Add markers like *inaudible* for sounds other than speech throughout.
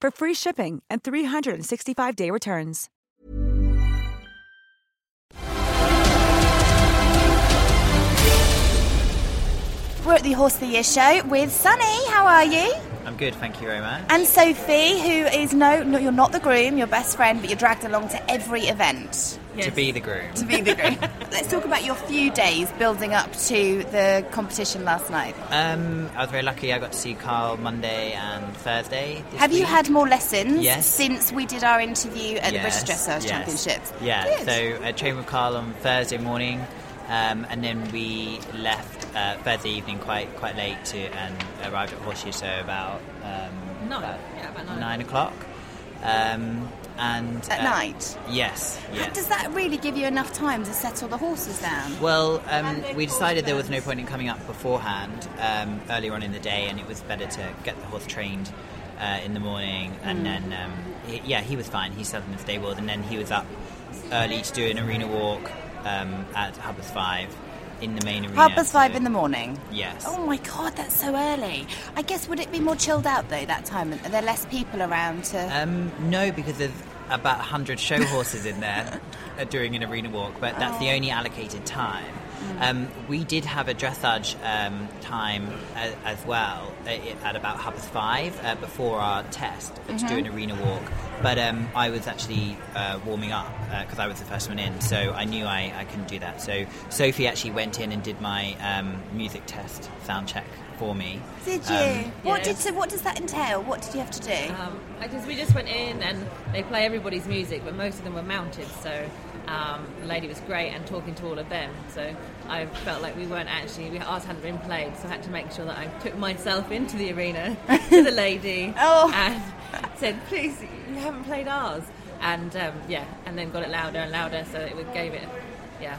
for free shipping and 365-day returns. We're at the Horse of the Year show with Sunny. How are you? I'm good, thank you very much. And Sophie, who is no, no, you're not the groom, your best friend, but you're dragged along to every event To be the groom. to be the groom. *laughs* Let's talk about your few days building up to the competition last night. Um, I was very lucky. I got to see Carl Monday and Thursday. this Have you had more lessons Yes. since we did our interview at the British Yes, Dressage yes. Championships? Yeah, Good. so I trained with Carl on Thursday morning, um, and then we left uh, Thursday evening quite quite late to and arrived at Horseshoe Show about um, Nine. about Yeah, about nine. nine o'clock. Um, and At uh, night? Yes, yes. Does that really give you enough time to settle the horses down? Well, um, we decided there was no point in coming up beforehand um, earlier on in the day, and it was better to get the horse trained uh, in the morning. And then, um, he, yeah, he was fine. He settled in the stables, and then he was up early to do an arena walk um, at Hubbard's Five in the main arena. Past five in the morning. Yes. Oh my god, that's so early. I guess would it be more chilled out though that time? Are there less people around to? Um, no, because there's about 100 show horses in there *laughs* uh, during an arena walk, but that's Oh. the only allocated time. Mm. Um, we did have a dressage um, time a, as well uh, at about half past five uh, before our test to do Mm-hmm. an arena walk. But um, I was actually uh, warming up because I was the first one in, so I knew I, I couldn't do that. So Sophie actually went in and did my um, music test sound check for me. did you? um, what yeah. did so? What does that entail? What did you have to do? Um, I just we just went in and they play everybody's music, but most of them were mounted. So um, the lady was great and talking to all of them. So I felt like we weren't actually we, ours hadn't been played, so I had to make sure that I took myself into the arena *laughs* to the lady *laughs* Oh. and said, "Please, you haven't played ours." And um, yeah, and then got it louder and louder, so it would gave it, yeah.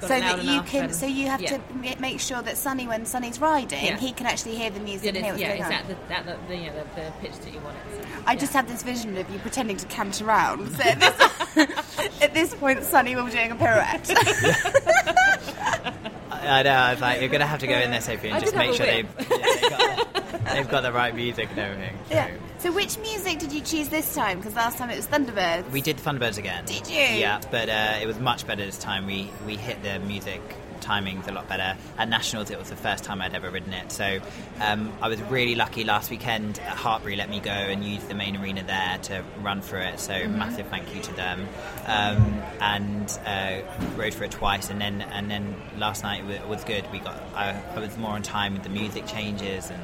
got so it that you can, and- so you have yeah. to make sure that Sunny, when Sunny's riding, Yeah. he can actually hear the music It and hear what's yeah, going it's on. at the, at the, the, you know, the, the pitch that you want it. So, I yeah. just have this vision of you pretending to cant around. So at this, *laughs* at this point, Sunny will be doing a pirouette. *laughs* I know. I was like, you're gonna have to go in there, Sophie, and I just make sure they've, yeah, they've, got, they've got the right music and everything. So. yeah. So which music did you choose this time? Because last time it was Thunderbirds. We did Thunderbirds again. Did you? Yeah, but uh, it was much better this time. We we hit the music timings a lot better. At Nationals, it was the first time I'd ever ridden it, so um, I was really lucky. Last weekend, at Hartpury let me go and use the main arena there to run for it. So Mm-hmm. massive thank you to them. Um, and uh, rode for it twice, and then and then last night it was good. We got I, I was more on time with the music changes, and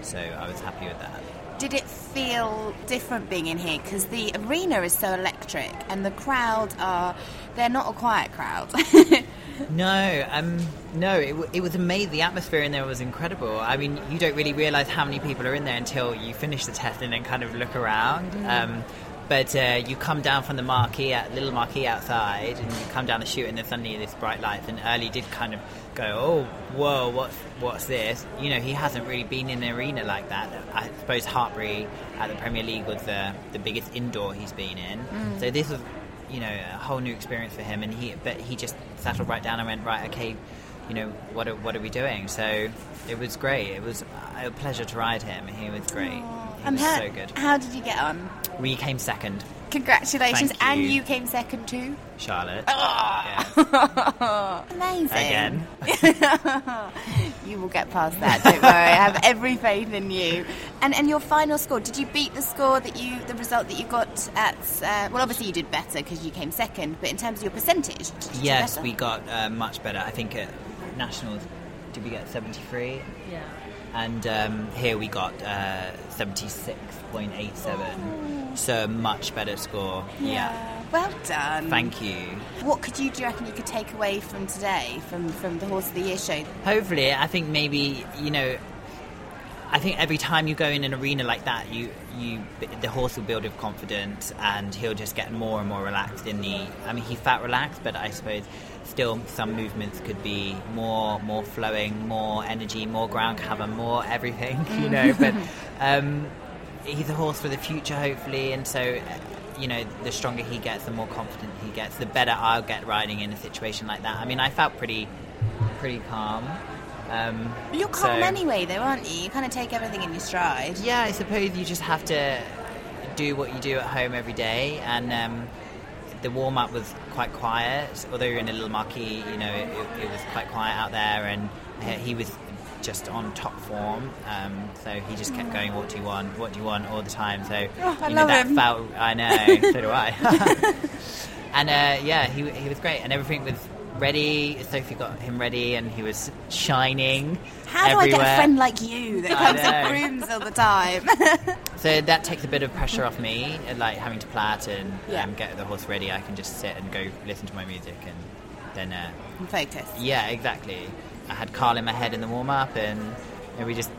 so I was happy with that. Did it feel different being in here? Because the arena is so electric, and the crowd are—they're not a quiet crowd. *laughs* No, um, no, it, it was amazing. The atmosphere in there was incredible. I mean, you don't really realise how many people are in there until you finish the test and then kind of look around. Um, but uh, you come down from the marquee, at, little marquee outside, and you come down the chute, and there's suddenly this bright light. And Early did kind of go, "Oh, whoa, what's what's this?" You know, he hasn't really been in an arena like that. I suppose Hartpury at the Premier League was the the biggest indoor he's been in. So this was you know a whole new experience for him and he but he just settled right down and went right okay you know what are, what are we doing so it was great it was a pleasure to ride him he was great he and was how, so good how did you get on? we came second Congratulations. Thank And you. you came second too. Charlotte. Oh, *laughs* amazing. Again. *laughs* You will get past that. Don't worry. I have every faith in you. And and your final score? Did you beat the score that you, the result that you got at? Uh, well, obviously you did better because you came second. But in terms of your percentage, did you Yes, better? we got uh, much better. I think at Nationals, did we get 73? Yeah. And um, here we got uh, 76.87. So much better score. Yeah. Well done. Thank you. What could you do you reckon you could take away from today, from from the Horse of the Year show? Hopefully, I think maybe you know. I think every time you go in an arena like that, you you the horse will build with confidence, and he'll just get more and more relaxed in the. I mean, he felt relaxed, but I suppose still some movements could be more more flowing, more energy, more ground cover, more everything. *laughs* You know, but *laughs* um, he's a horse for the future, hopefully, and so. uh, You know, the stronger he gets, the more confident he gets, the better I'll get riding in a situation like that. I mean, I felt pretty, pretty calm. Um, You're calm so- anyway, though, aren't you? You kind of take everything in your stride. Yeah, I suppose you just have to do what you do at home every day. And um, the warm up was quite quiet, although you're in a little marquee. You know, it, it was quite quiet out there, and he was just on top form. Um, so he just kept going, "What do you want? What do you want?" all the time. So Oh, I you know that him. felt. I know. so do I. *laughs* *laughs* and uh, yeah, he he was great, and everything was. Ready, Sophie got him ready, and he was shining. How do everywhere. I get a friend like you that comes in rooms all the time? *laughs* So that takes a bit of pressure off me, like having to plait and Yeah. um, get the horse ready. I can just sit and go listen to my music, and then uh, Focus. yeah, exactly. I had Carl in my head in the warm up, and then we just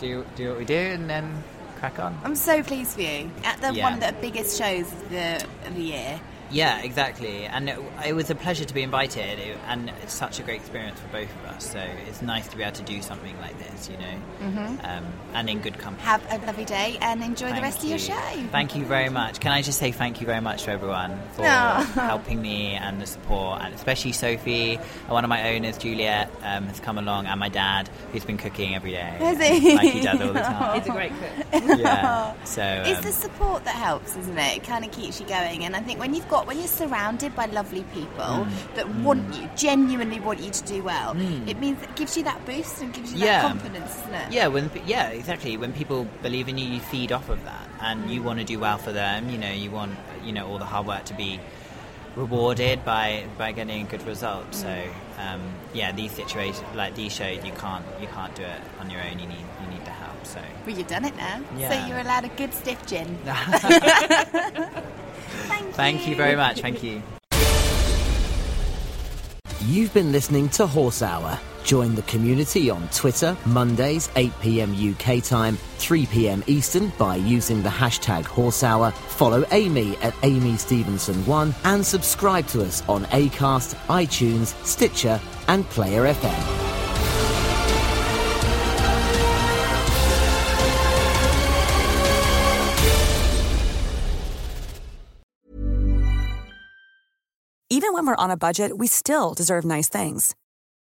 do do what we do, and then crack on. I'm so pleased for you. At the Yeah. one of the biggest shows of the, of the year. Yeah, exactly. And it, it was a pleasure to be invited, it, and it's such a great experience for both of us. So it's nice to be able to do something like this, you know, um, and in good company. Have a lovely day and enjoy the Thank rest of your show. Thank you very much. Can I just say thank you very much to everyone for Aw. helping me and the support, and especially Sophie, and one of my owners, Juliet, um, has come along, and my dad, who's been cooking every day. Has he? Like he does all the *laughs* time. He's a great cook. yeah. So It's um, the support that helps, isn't it? It kind of keeps you going. And I think when you've got, when you're surrounded by lovely people Mm. that mm. want you, genuinely want you to do well, mm. it means it gives you that boost and gives you Yeah. that confidence, isn't it? Yeah, when yeah, exactly. When people believe in you, you feed off of that, and you mm. want to do well for them. You know, you want you know all the hard work to be rewarded by by getting a good result. So um, yeah, these situations like these shows, you can't you can't do it on your own. You need you need the help. So Well, you've done it now. Yeah. So you're allowed a good stiff gin. *laughs* Thank, thank you very much. Thank you. You've been listening to Horse Hour. Join the community on Twitter, Mondays, 8 pm UK time, 3 pm Eastern by using the hashtag Horse Hour. Follow Amy at Amy Stevenson1 and subscribe to us on Acast, iTunes, Stitcher, and Player FM. Even when we're on a budget, we still deserve nice things.